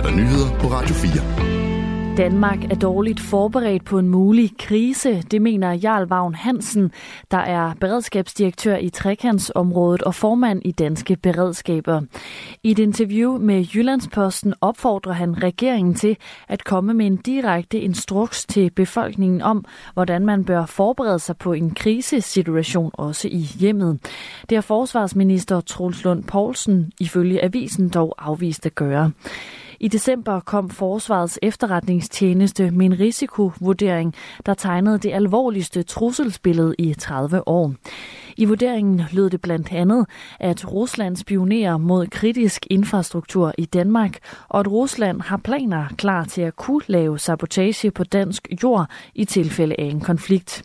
er der nyheder på Radio 4. Danmark er dårligt forberedt på en mulig krise, det mener Jarl Vagn Hansen, der er beredskabsdirektør i Trekantsområdet og formand i Danske Beredskaber. I et interview med Jyllandsposten opfordrer han regeringen til at komme med en direkte instruks til befolkningen om, hvordan man bør forberede sig på en krisesituation også i hjemmet. Det har forsvarsminister Troels Lund Poulsen ifølge avisen dog afvist at gøre. I december kom Forsvarets efterretningstjeneste med en risikovurdering, der tegnede det alvorligste trusselsbillede i 30 år. I vurderingen lød det blandt andet, at Rusland spionerer mod kritisk infrastruktur i Danmark, og at Rusland har planer klar til at kunne lave sabotage på dansk jord i tilfælde af en konflikt.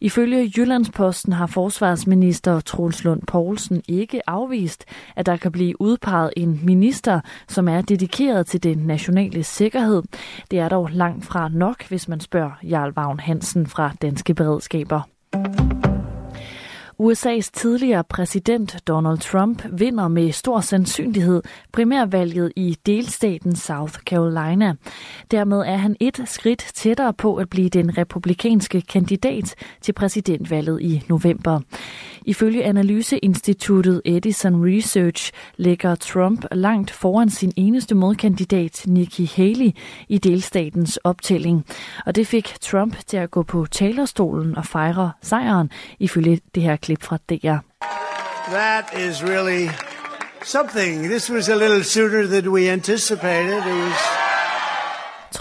Ifølge Jyllandsposten har forsvarsminister Troels Lund Poulsen ikke afvist, at der kan blive udpeget en minister, som er dedikeret til den nationale sikkerhed. Det er dog langt fra nok, hvis man spørger Jarl Vagn Hansen fra Danske Beredskaber. USA's tidligere præsident Donald Trump vinder med stor sandsynlighed primærvalget i delstaten South Carolina. Dermed er han et skridt tættere på at blive den republikanske kandidat til præsidentvalget i november. Ifølge analyseinstituttet Edison Research ligger Trump langt foran sin eneste modkandidat Nikki Haley i delstatens optælling. Og det fik Trump til at gå på talerstolen og fejre sejren, ifølge det her klip fra DR. That is really something. This was a little sooner than we anticipated. It was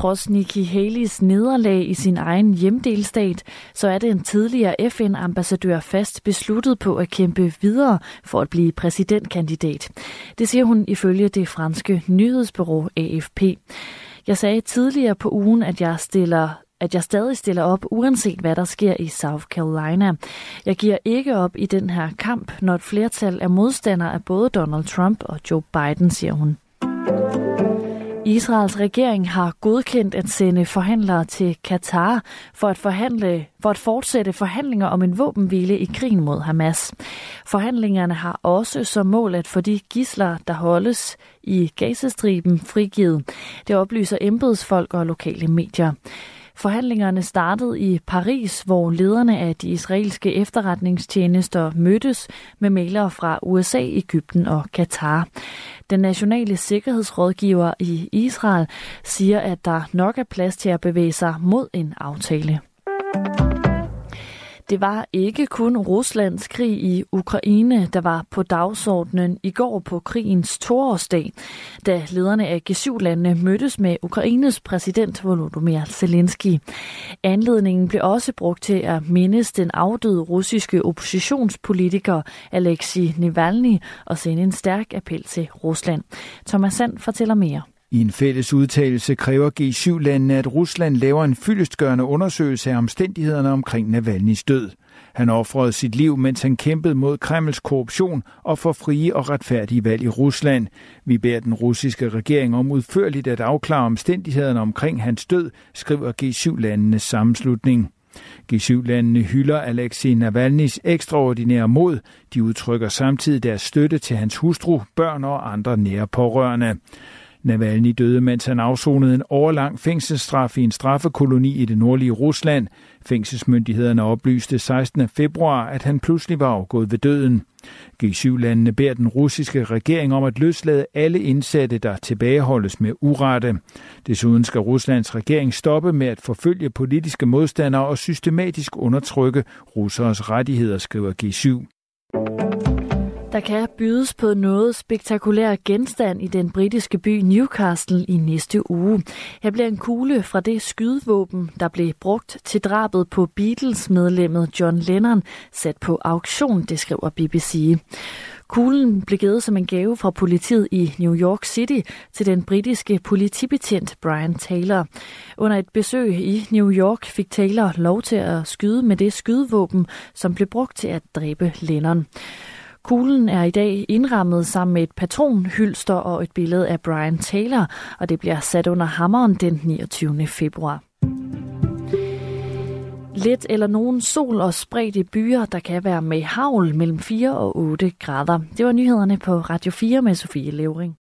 Trods Nikki Haley's nederlag i sin egen hjemdelstat, så er det en tidligere FN-ambassadør fast besluttet på at kæmpe videre for at blive præsidentkandidat. Det siger hun ifølge det franske nyhedsbureau AFP. Jeg sagde tidligere på ugen, at jeg stiller at jeg stadig stiller op, uanset hvad der sker i South Carolina. Jeg giver ikke op i den her kamp, når et flertal er modstander af både Donald Trump og Joe Biden, siger hun. Israels regering har godkendt at sende forhandlere til Katar for at, forhandle, for at fortsætte forhandlinger om en våbenhvile i krigen mod Hamas. Forhandlingerne har også som mål at få de gisler, der holdes i Gazastriben, frigivet. Det oplyser embedsfolk og lokale medier. Forhandlingerne startede i Paris, hvor lederne af de israelske efterretningstjenester mødtes med mailere fra USA, Ægypten og Katar. Den nationale sikkerhedsrådgiver i Israel siger, at der nok er plads til at bevæge sig mod en aftale. Det var ikke kun Ruslands krig i Ukraine, der var på dagsordenen i går på krigens toårsdag, da lederne af G7-landene mødtes med Ukraines præsident Volodymyr Zelensky. Anledningen blev også brugt til at mindes den afdøde russiske oppositionspolitiker Alexei Navalny og sende en stærk appel til Rusland. Thomas Sand fortæller mere. I en fælles udtalelse kræver G7-landene, at Rusland laver en fyldestgørende undersøgelse af omstændighederne omkring Navalny's død. Han offrede sit liv, mens han kæmpede mod Kremls korruption og for frie og retfærdige valg i Rusland. Vi beder den russiske regering om udførligt at afklare omstændighederne omkring hans død, skriver G7-landenes sammenslutning. G7-landene hylder Alexei Navalny's ekstraordinære mod. De udtrykker samtidig deres støtte til hans hustru, børn og andre nære pårørende. Navalny døde, mens han afsonede en årlang fængselsstraf i en straffekoloni i det nordlige Rusland. Fængselsmyndighederne oplyste 16. februar, at han pludselig var afgået ved døden. G7-landene beder den russiske regering om at løslade alle indsatte, der tilbageholdes med urette. Desuden skal Ruslands regering stoppe med at forfølge politiske modstandere og systematisk undertrykke russeres rettigheder, skriver G7. Der kan bydes på noget spektakulær genstand i den britiske by Newcastle i næste uge. Her bliver en kugle fra det skydevåben, der blev brugt til drabet på Beatles-medlemmet John Lennon, sat på auktion, det skriver BBC. Kuglen blev givet som en gave fra politiet i New York City til den britiske politibetjent Brian Taylor. Under et besøg i New York fik Taylor lov til at skyde med det skydevåben, som blev brugt til at dræbe Lennon. Kuglen er i dag indrammet sammen med et patronhylster og et billede af Brian Taylor, og det bliver sat under hammeren den 29. februar. Lidt eller nogen sol og spredte byer, der kan være med havl mellem 4 og 8 grader. Det var nyhederne på Radio 4 med Sofie Levering.